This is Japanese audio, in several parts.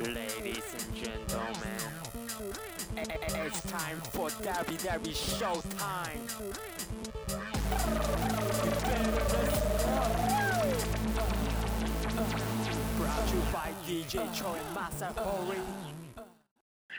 Ladies and gentlemen, it's time for WWE Showtime. Brought to you by DJ Cho and Masa Hori.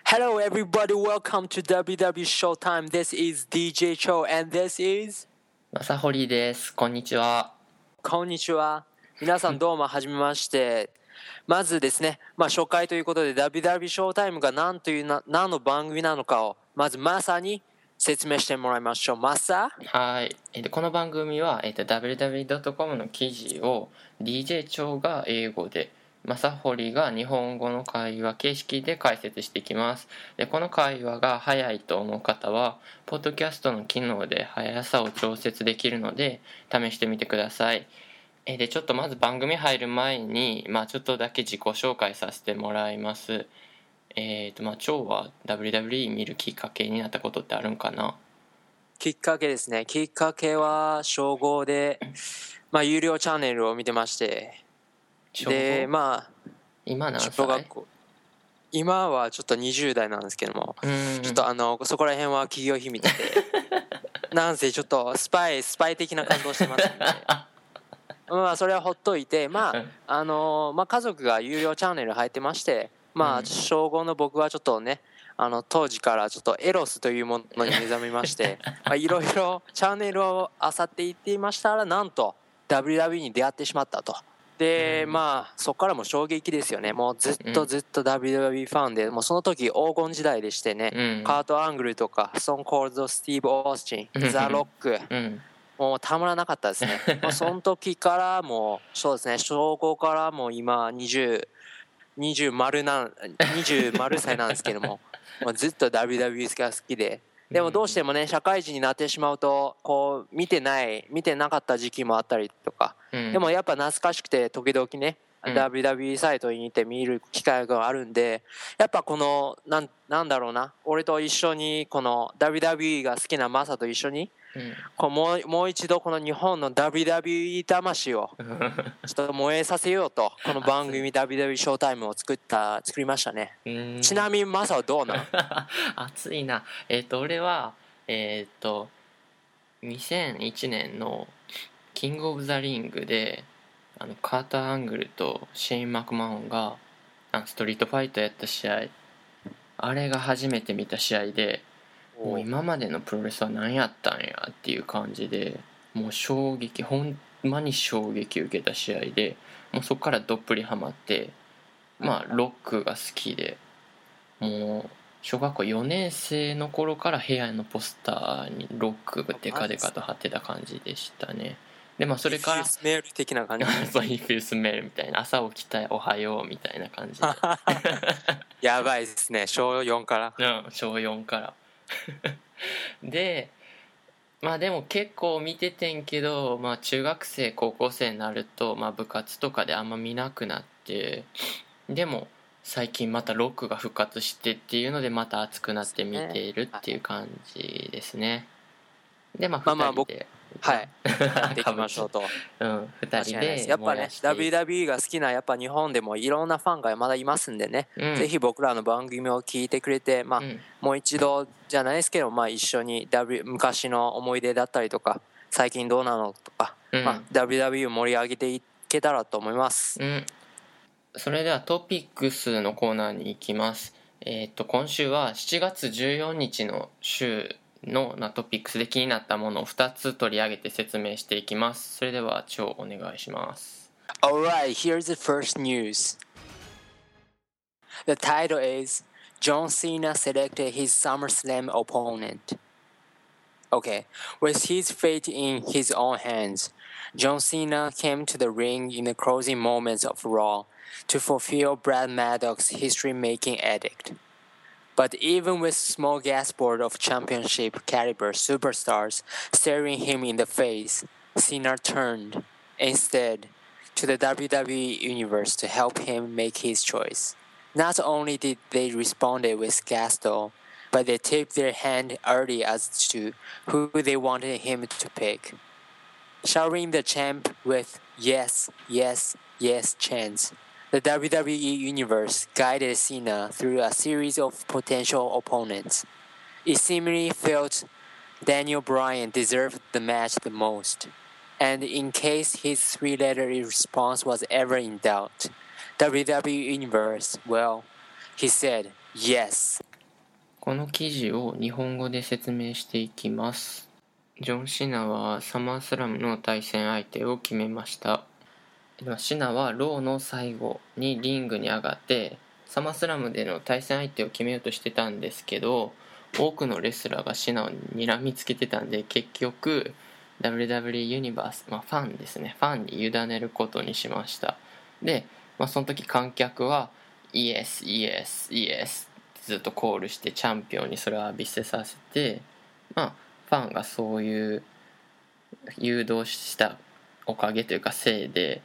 Hello, everybody. Welcome to WWE Showtime. This is DJ Cho, and this is. まさほりです。こんにちは。こんにちは。皆さんどうもはじめまして。まずですね、まあ初回ということで WW ショータイムが何というな何の番組なのかをまずマサに説明してもらいましょう。マサ？はい。えっと、この番組は、えっと、www.com の記事を DJ 長が英語で、まさほりが日本語の会話形式で解説していきます。で、この会話が早いと思う方は、ポッドキャストの機能で速さを調節できるので、試してみてください。えで、ちょっとまず番組入る前に、まあちょっとだけ自己紹介させてもらいます。えっ、と、まあ、長は WWE 見るきっかけになったことってあるんかな？きっかけですね。きっかけは小5で、まあ有料チャンネルを見てまして。で、まあ今何歳？小学校。今はちょっと20代なんですけども、うんちょっとあの、そこら辺は企業秘密で、なんせちょっとスパイ、スパイ的な感動してますんで。まあそれはほっといてまうんああのまあ家族が有料チャンネル入ってましてまあうん。小5の僕はちょっとねあの当時からちょっとエロスというものに目覚めまして まあいろいろチャンネルを漁っていっていましたらなんと WWE に出会ってしまったと。でうん。まあそこからも衝撃ですよね。もうずっうん。とずっと WWE ファンでもうその時黄金時代でしてね、うん。カート・アングルとかストーン・コールド・スティーブ・オースチンザ・ロックうんもうたまらなかったですね。もうその時からもう、そうですね、小5からもう今20、20丸なん、20丸歳なんですけども、もうずっと WWE が好きで、でもどうしてもね、社会人になってしまうと、こう、見てない、見てなかった時期もあったりとか、うん。でもやっぱ懐かしくて、時々ね、うん。WWE サイトに行って見る機会があるんで、やっぱこの、なんなんだろうな、俺と一緒に、この WWE が好きなマサと一緒に、うんこうもうもう一度この日本の WWE 魂をちょっと燃えさせようとこの番組 WWE ショータイムを作った作りましたね。うん。ちなみにマサはどうなん？熱いな。えっ、と俺はえっ、と2001年のキングオブザリングであのカーター・アングルとシェイン・マクマホンがあのストリートファイトやった試合。あれが初めて見た試合でもう今までのプロレスは何やったんやっていう感じでもう衝撃ほんまに衝撃を受けた試合でもうそこからどっぷりハマってまあロックが好きでもう小学校4年生の頃から部屋のポスターにロックがデカデカと貼ってた感じでしたね。でまあそれからスメール的な感じ？そうフィルスメールみたいな朝起きたおはようみたいな感じで。やばいですね。小4から。うん、小4から でまあでも結構見ててんけど、まあ、中学生高校生になると、まあ、部活とかであんま見なくなってでも最近またロックが復活してっていうのでまた熱くなって見ているっていう感じですね。でまあまあまあ2人で、はい。やっていきましょうと。うん、2間違い人でやっぱね燃やして。いく WWE が好きなやっぱ日本でもいろんなファンがまだいますんでね、うん。ぜひ僕らの番組を聞いてくれてまあ、うん。もう一度じゃないですけど、まあ、一緒に、w、昔の思い出だったりとか最近どうなのとか、うん。まあ、WW を盛り上げていけたらと思います。うん、それではトピックスのコーナーに行きます。えっ、と今週は7月14日の週のなトピックスで気になったものを2つ取り上げて説明していきます。それでは超お願いします。Alright, here's the first news. The title is John Cena selected his SummerSlam opponent. Okay, with his fate in his own hands, John Cena came to the ring in the closing moments of Raw to fulfill Brad Maddox's history making edict. But even with small gasboard of championship caliber superstars staring him in the face, Cena turned, instead, to the WWE Universe to help him make his choice. Not only did they respond with gusto, but they tipped their hand early as to who they wanted him to pick. Showering the champ with yes, yes, yes chants, The WWE Universe guided Cena through a series of potential opponents. It seemingly felt Daniel Bryan deserved the match the most. And in case his three letter response was ever in doubt, WWE Universe, well, he said yes. この記事を日本語で説明していきますジョン・シナはサマースラムの対戦相手を決めましたでは シナはローの最後にリングに上がってサマースラムでの対戦相手を決めようとしてたんですけど多くのレスラーがシナを睨みつけてたんで結局 WW ユニバース、まあ、ファンですね。ファンに委ねることにしました。で、まあ、その時観客はイエスイエスイエスずっとコールしてチャンピオンにそれを浴びせさせてまあファンがそういう誘導したおかげというかせいで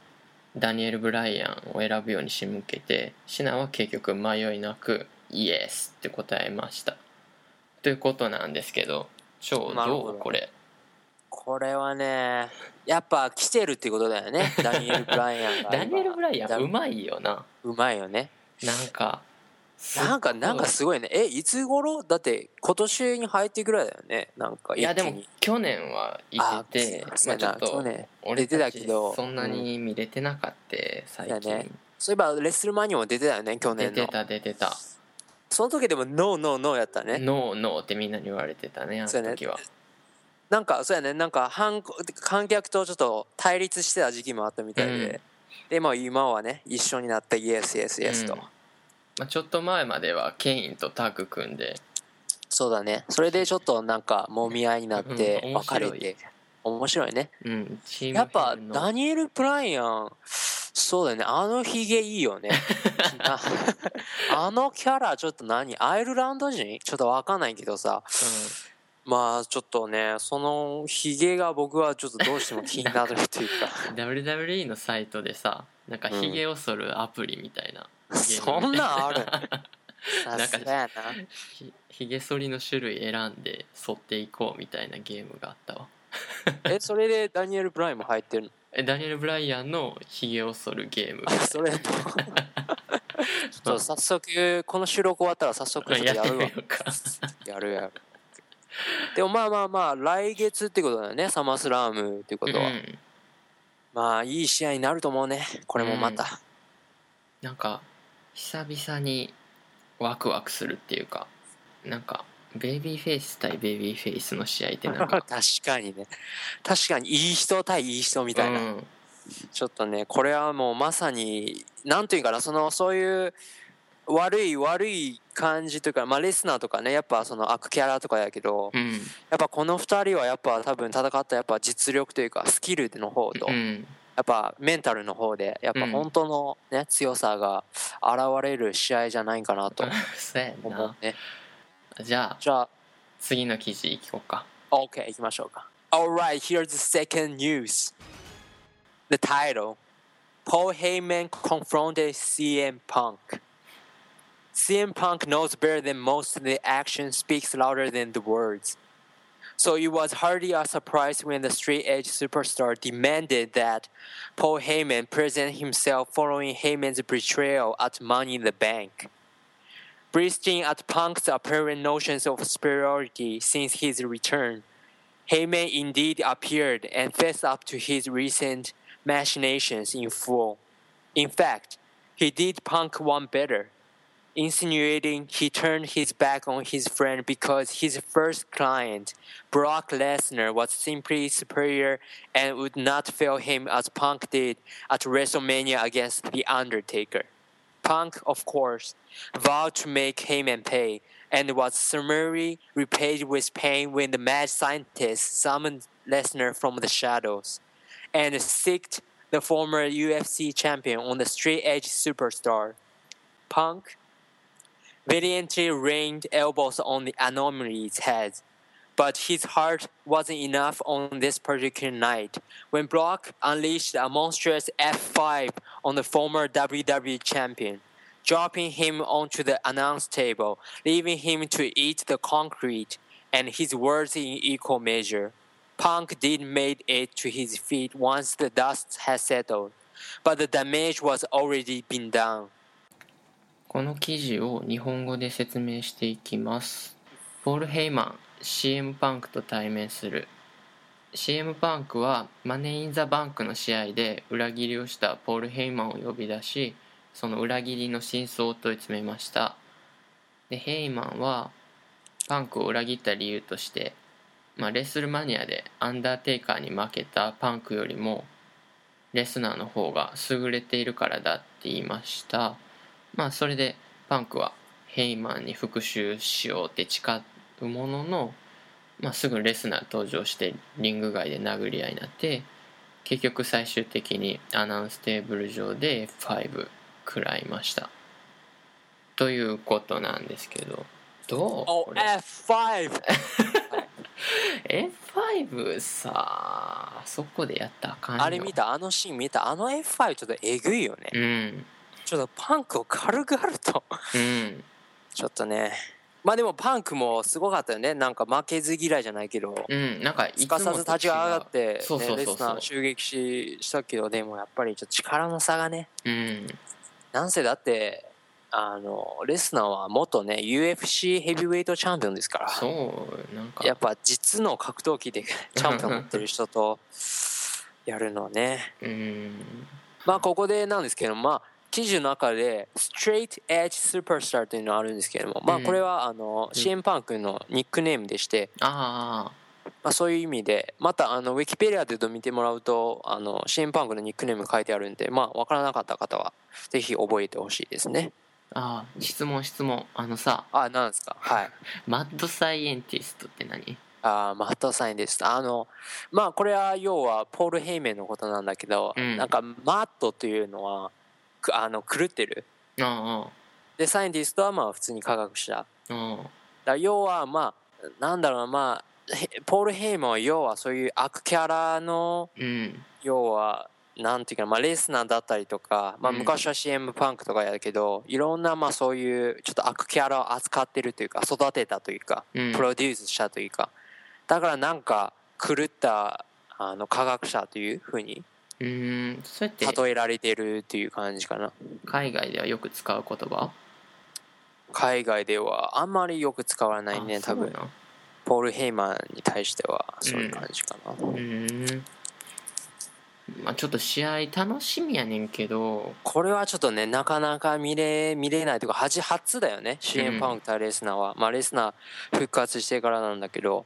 ダニエル・ブライアンを選ぶように仕向けてシナは結局迷いなくイエスって答えましたということなんですけどどどう？これこれはね、やっぱ来てるってことだよね。ダニエル・ブライアンが今。ダニエル・ブライアだンうまいよなうまいよね。なんかなんか、なんかすすごいね。え、いつ頃？だって今年に入ってぐらいだよね。なんかごいいやでも去年はいててあまあちょっと去年俺たど。そんなに見れてなかった最近、だねそういえばレッスルマニアも出てたよね、去年の。出てた出てた。その時でもノーノーノーやったね。ノーノーってみんなに言われてたねあの時は。なんかそうやね、なんか反観客とちょっと対立してた時期もあったみたいで。うん。でも今はね、一緒になったイエスイエスイエスと。うんまあ、ちょっと前まではケインとタッグ組んでそうだね。それでちょっとなんか揉み合いになって別れ白いて。面白いね。うんやっぱダニエル・ブライアン、そうだよね。あのヒゲいいよね。なあのキャラちょっと何？アイルランド人？ちょっとわかんないけどさ。まあちょっとね、そのヒゲが僕はちょっとどうしても気になるっていうか。うん、WWE のサイトでさなんかヒゲを剃るアプリみたいな、そんなんある？なんか。ひひげ剃りの種類選んで剃っていこうみたいなゲームがあったわえ、それでダニエル・ブライも入ってるの？えダニエル・ブライアンのひげを剃るゲームあそれと。ちょっと早速、この収録終わったら早速やるわ やるやる。でもまあまあまあ、来月ってことだよね、サマースラームってことは。うんまあ、いい試合になると思うね、これもまた。なんか久々にワクワクするっていうかなんかベイビーフェイス対ベイビーフェイスの試合ってなんか 確かにね。確かに、いい人対いい人みたいな。うんちょっとね、これはもうまさに、なんていうかな、その、そういう、悪い悪い感じというか、まあ、レスナーとかね、やっぱその悪キャラとかやけど、うんやっぱこの二人はやっぱ多分戦ったやっぱ実力というかスキルの方と、うんやっぱメンタルの方でやっぱうん本当のね、強さが現れる試合じゃないかなと思うなね。じゃあじゃあ、次の記事いこうか OK 行きましょうか。Alright, here's the second news. The title Paul Heyman confronted CM Punk. CM Punk knows better than most the action speaks louder than the words. So it was hardly a surprise when the straight edge superstar demanded that Paul Heyman present himself following Heyman's betrayal at Money in the Bank. Breasting at Punk's apparent notions of superiority since his return, Heyman indeed appeared and faced up to his recent machinations in full. In fact, he did Punk one better, insinuating he turned his back on his friend because his first client, Brock Lesnar, was simply superior and would not fail him as Punk did at WrestleMania against The Undertaker. Punk, of course, vowed to make Heyman pay, and was summarily repaid with pain when the mad scientist summoned Lesnar from the shadows, and sicked the former UFC champion on the straight edge superstar. Punk valiantly rained elbows on the anomaly's head, but his heart wasn't enough on this particular night when Brock unleashed a monstrous F5 on the former WWE champion, dropping him onto the announce table, leaving him to eat the concrete and his words in equal measure. Punk did make it to his feet once the dust had settled, but the damage was already been done. この記事を日本語で説明していきます。ポール・ヘイマン CM パンクと対面する。CM パンクはマネー・イン・ザ・バンクの試合で裏切りをしたポール・ヘイマンを呼び出しその裏切りの真相を問い詰めました。でヘイマンはパンクを裏切った理由として、まあ、レスルマニアでアンダーテイカーに負けたパンクよりもレスナーの方が優れているからだって言いました。まあそれでパンクはヘイマンに復讐しようって誓うものの、まあ、すぐレスナー登場してリング外で殴り合いになって結局最終的にアナウンステーブル上で F5 食らいました。ということなんですけどどう？Oh, これ。F5! F5 さあそこでやったらあかんよ。あれ見た？あのシーン見た？あの F5 ちょっとえぐいよね。うんちょっとパンクを軽々と。うんちょっとね。まあでもパンクもすごかったよね。なんか負けず嫌いじゃないけど。うんなんかいすかさず立ち上がって、ね、そうそうレスナー襲撃ししたけど、でもやっぱりちょっと力の差がね。うんなんせだって、あの、レスナーは元ね、UFC ヘビーウェイトチャンピオンですから。そうなんかやっぱ実の格闘技で チャンピオン持ってる人とやるのね。うんまあここでなんですけどまあ記事の中で Straight Edge Superstar というのがあるんですけれども、まあうんこれはあの CM パンクのニックネームでして、あまあ、そういう意味でまたあのウィキペディアで見てもらうとあの CM パンクのニックネーム書いてあるんでまあ分からなかった方はぜひ覚えてほしいですね。あああ質問質問。あのさ。あなんですか？はい。マッドサイエンティストって何？あーマットサインですあのまあこれは要はポール・ヘイメンのことなんだけど、うん。なんかマットというのはくあの狂ってる。あでサイエンティストはまあ普通に科学者。だ要はまあなんだろうなまあへポール・ヘイマンは要はそういう悪キャラのうん。要はなんていうかな、まあ、レースナーだったりとか、まあ、うん。昔は CM パンクとかやるけど、いろんなまあそういうちょっと悪キャラを扱ってるというか育てたというか、うん。プロデュースしたというか。だからなんか狂ったあの科学者というふうにうーんそうやって例えられてるっていう感じかな。海外ではよく使う言葉？海外ではあんまりよく使わないねあ多分。ポール・ヘイマンに対してはそういう感じかな、うーん。まあちょっと試合楽しみやねんけど。これはちょっとねなかなか見れ見れないというか初初だよね CM パンク対レスナーは、まあレスナー復活してからなんだけど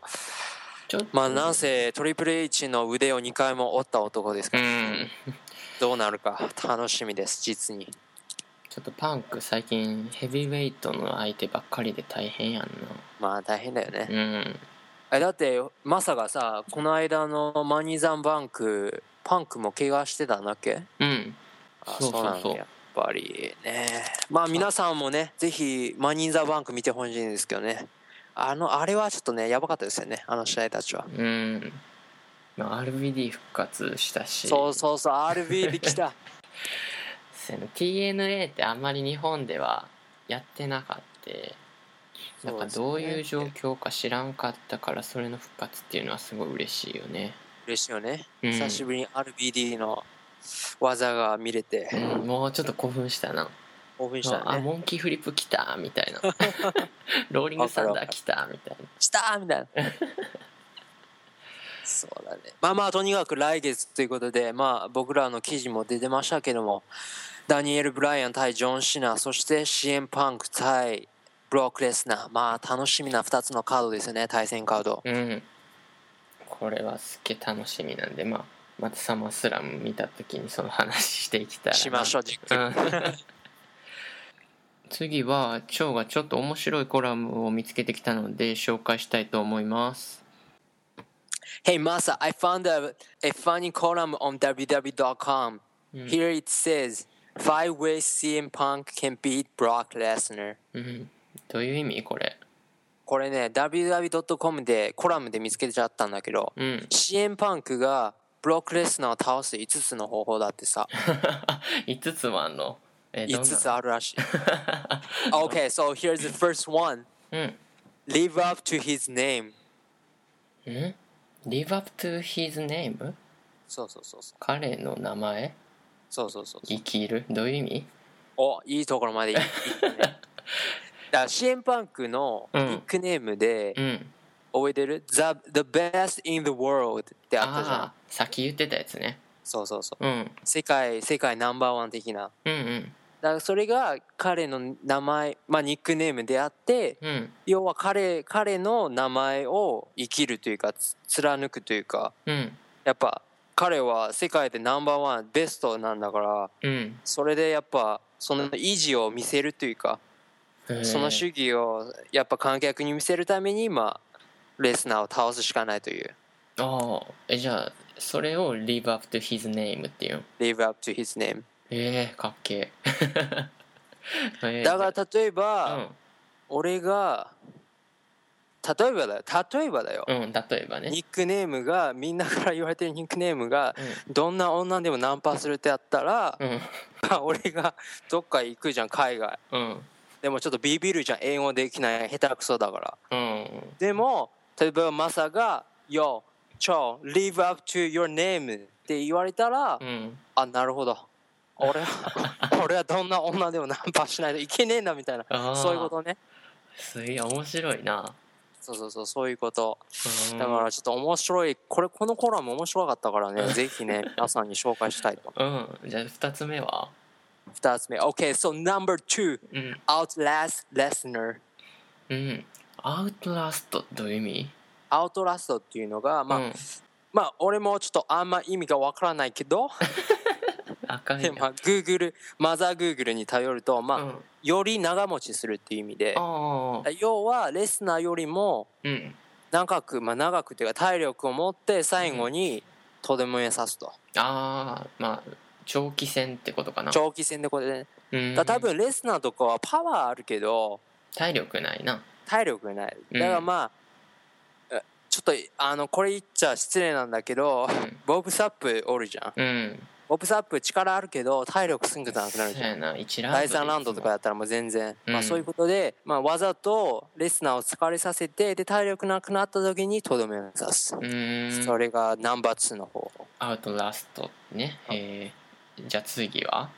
まあなんせトリプル H の腕を2回も折った男ですから、うん。どうなるか楽しみです実に。ちょっとパンク最近ヘビーウェイトの相手ばっかりで大変やんまあ大変だよね、なうん。えだってまさかさこの間のマニーザンバンクパンクも怪我してたんだっけ？うん。あそうなんだやっぱりね。まあ皆さんもねぜひマニーザバンク見てほしいんですけどねあのあれはちょっとねやばかったですよねあの試合たちは。うん。まあ RBD 復活したし。そうそうそう RB で来た。TNA ってあんまり日本ではやってなかった。なんかどういう状況か知らんかったからそれの復活っていうのはすごい嬉しいよね、嬉しいよね、うん。久しぶりに RBD の技が見れて。うん、もうちょっと興奮したな興奮したあね。モンキーフリップ来たみたいな。ローリングサンダー来たみたいな。したーみたいな。そうだね。まあまあとにかく来月ということでまあ僕らの記事も出てましたけどもダニエル・ブライアン対ジョン・シナそして CM パンク対ブロック・レスナー。まあ楽しみな2つのカードですよね対戦カード。うん。これはすっげえ楽しみなんでまあまたサマースラム見た時にその話していきたいな。しましょううん次は蝶がちょっと面白いコラムを見つけてきたので紹介したいと思います。Hey Masa I found a, a funny column on www.com Here it says Five ways CM Punk can beat Brock Lesnar. うんどういう意味？これ。これね www.com でコラムで見つけちゃったんだけど、うん。CM パンクがブロックレスナーを倒す5つの方法だってさ。5つもあんの？えど5んな？つあるらしい。Okay so here's the first one. うん。Live up to his name. ん？Live up to his name? そうそうそうそう。彼の名前？そうそうそう生きる？どういう意味？おいいところまで行ったねだからシエンパンクのニックネームでうん。覚えてる、the, the best in the world ってあったじゃん。さっき言ってたやつね。そうそうそう。うん。世界世界ナンバーワン的な。うんうんだからそれが彼の名前、まあ、ニックネームであってうん。要は彼彼の名前を生きるというかつ貫くというかうん。やっぱ彼は世界でナンバーワンベストなんだからうん。それでやっぱその維持を見せるというかその主義をやっぱ観客に見せるためにまあレスナーを倒すしかないという。ああえじゃあそれを Live up to his name っていうの？Live up to his name ええかっけえ。えーだから例えじゃば俺が例えばだよ。例えばだよ。うん、うん、例えばね。ニックネームがみんなから言われてるニックネームがどんな女でもナンパするってやったらうん。俺がどっか行くじゃん海外。うん。でもちょっとビビるじゃん英語できない下手くそだから。うん。でも例えばマサが「Yo ちょ live up to your name」って言われたら、うん。あなるほど俺は 俺はどんな女でもナンパしないといけねえんだみたいな。そういうことね。すげえ面白いな。そうそうそうそういうこと。うん。だからちょっと面白い。これこのコラム面白かったからね。ぜひね 皆さんに紹介したいと。うん。じゃあ2つ目は？2つ目。OK so number two. うん。Outlast listener. うん。アウトラストどういう意味？アウトラストっていうのがまあ、うん。まあ俺もちょっとあんま意味がわからないけど 赤いでまあ Google マザー Google に頼るとまあ、うん。より長持ちするっていう意味で。ああ要はレスナーよりもうん。長くまあ長くっていうか体力を持って最後にとどめ刺すと、ああまあ長期戦ってことかな。長期戦でこれね。うん。だから多分レスナーとかはパワーあるけど体力ないな。体力がない。うん。だからまあ、ょっとあのこれ言っちゃ失礼なんだけど、ん。ボブ・サップおるじゃん。うん。ボブ・サップ力あるけど体力すぐなくなるじゃん。やな1ラウンド第3ラウンドとかやったらもう全然、まあ、うんそういうことで、まあ、わざとレスナーを疲れさせてで体力なくなった時にとどめを刺す、それがナンバー2の方。法アウトラストね。えー、じゃあ次は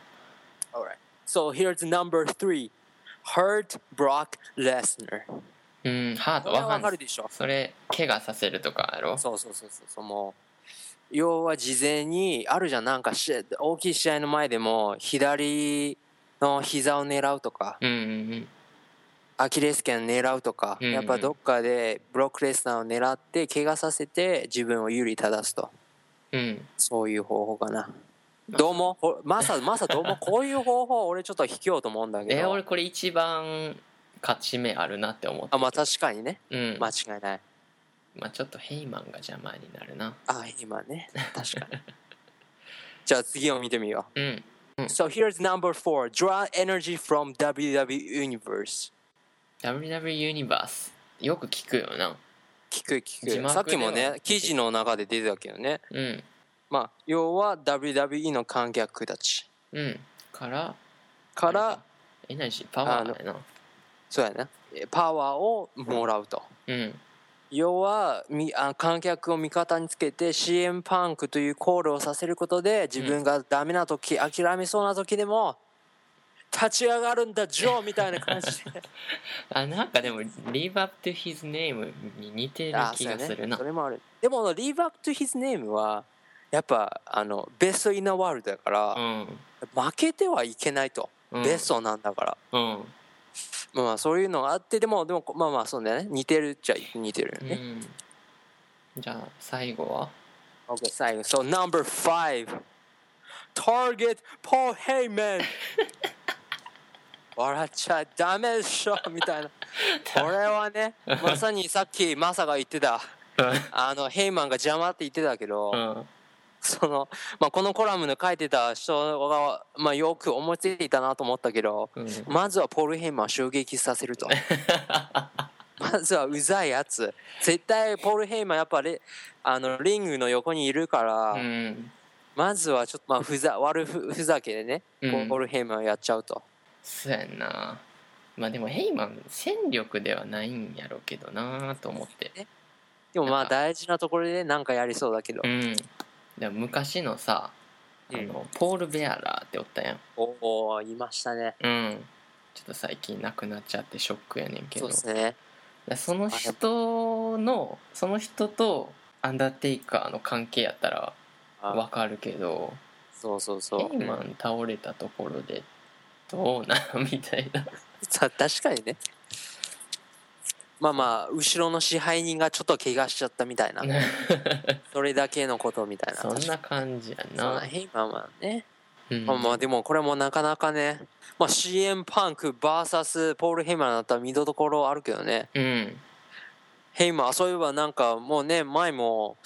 ？Alright. So here's number three. Hurt Brock Lesnar. うんハーこれはかるでしょ。それ怪我させるとかやろ？そうそうそうそう。もう。要は事前にあるじゃん。なんかし大きい試合の前でも左の膝を狙うとかうんうんアキレス腱狙うとか、うんうんやっぱどっかでブロックレスナーを狙って怪我させて自分を有利正すと。うん。うんそういう方法かな。どうもほまさまさどうもこういう方法俺ちょっと引きようと思うんだけど。え俺これ一番勝ち目あるなって思ってあまあ確かにね。うん。間違いない。まあちょっとヘイマンが邪魔になるな。あ今ね。確かに。じゃあ次を見てみよう。うん。So here's number four. Draw energy from WWE Universe. WW ユニバースよく聞くよな。聞く聞字幕ではくさっきもね記事の中で出てたけどね。うん。まあ要は WWE の観客たち。うん。からからエナジーパワーやなそうやねえパワーをもらうと。うん。要はみあ観客を味方につけて CM パンクというコールをさせることで自分がダメな時、諦めそうな時でも立ち上がるんだジョーみたいな感じで。あなんかでも Live up to his name に似てる気がするな。それもある。でも Live up to his name はやっぱあのベストインナーワールドだから、うん。負けてはいけないと、うん。ベストなんだから。うんまあまあそういうのがあってでもでもまあまあそうだよね。似てるっちゃ似てるよね、うん。じゃあ最後は？OK 最後。So number five Target Paul Heyman 笑っちゃダメでしょみたいな。これはねまさにさっきマサが言ってた。あのヘイマンが邪魔って言ってたけど、うんその、まあ、このコラムの書いてた人が、まあ、よく思いついていたなと思ったけど、うん。まずはポール・ヘイマンを襲撃させると。まずはうざいやつ。絶対ポール・ヘイマンやっぱりあのリングの横にいるから、うん。まずはちょっとまあふざ悪ふふざけでね、うん。ポール・ヘイマンをやっちゃうと。そうやんな。まあでもヘイマン戦力ではないんやろうけどなと思って。でもまあ大事なところで何かやりそうだけど、うんでも昔のさあのポール・ベアラーっておったやん。おおいましたね。うん。ちょっと最近亡くなっちゃってショックやねんけど。そうですね。だその人のその人とアンダーテイカーの関係やったらあ。わかるけどそうそうそう。ヘイマン倒れたところでどうなん？みたいな。さ確かにねまあまあ後ろの支配人がちょっと怪我しちゃったみたいな。それだけのことみたいな。そんな感じやな。そうヘイマンはね、うん。まあまあでもこれもなかなかね、まあ、CM パンク VS ポール・ヘイマンだったら見どころあるけどね。うん。ヘイマンそういえばなんかもうね前も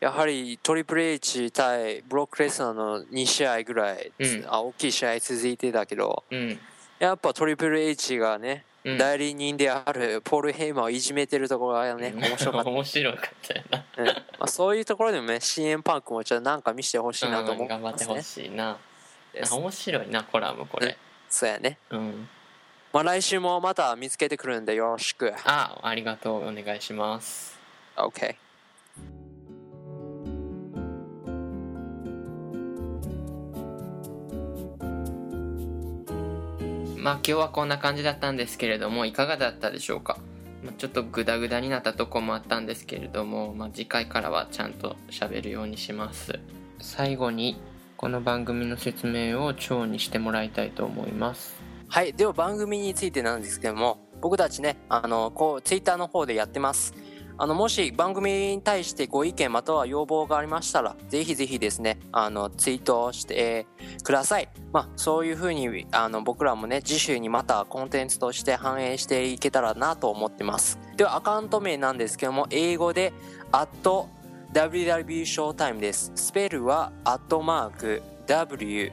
やはりトリプル H 対ブロック・レスナーの2試合ぐらい、うん。あ大きい試合続いてたけどうん。やっぱトリプル H がね、うん。代理人であるポール・ヘイマンをいじめてるところがね面白かった、面白かったよな。うん。まあ、そういうところでもね CM パンクもちょっとなんか見せてほしいなと思うん頑張ってほいしいな。面白いなコラムこれ。そうやね。うん。まあ来週もまた見つけてくるんでよろしく。あありがとう。お願いします。OK まあ今日はこんな感じだったんですけれどもいかがだったでしょうか、まあ、ちょっとグダグダになったとこもあったんですけれども、まあ、次回からはちゃんと喋るようにします。最後にこの番組の説明を蝶にしてもらいたいと思います。はいでは番組についてなんですけども僕たちねあのこう Twitter の方でやってます。あのもし番組に対してご意見または要望がありましたらぜひぜひですねあのツイートしてください。まあそういうふうにあの僕らもね次週にまたコンテンツとして反映していけたらなと思ってます。ではアカウント名なんですけども英語でアット WW ショータイムです。スペルはアットマーク WWE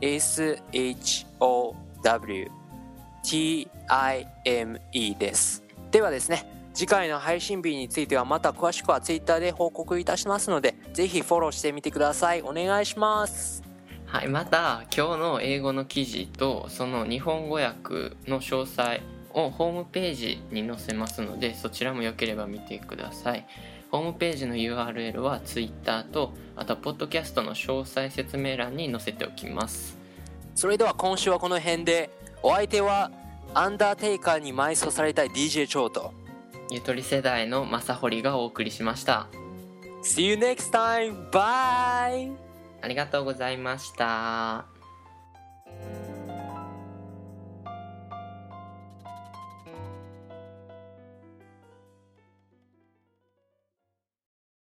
SHOWTIME です。ではですね次回の配信日についてはまた詳しくは Twitter で報告いたしますのでぜひフォローしてみてください。お願いします。はいまた今日の英語の記事とその日本語訳の詳細をホームページに載せますのでそちらもよければ見てください。ホームページの URL は Twitter とあとはポッドキャストの詳細説明欄に載せておきます。それでは今週はこの辺でお相手はアンダーテイカーに埋葬された DJ チョートゆとり世代の正堀がお送りしました See you next time! Bye! ありがとうございました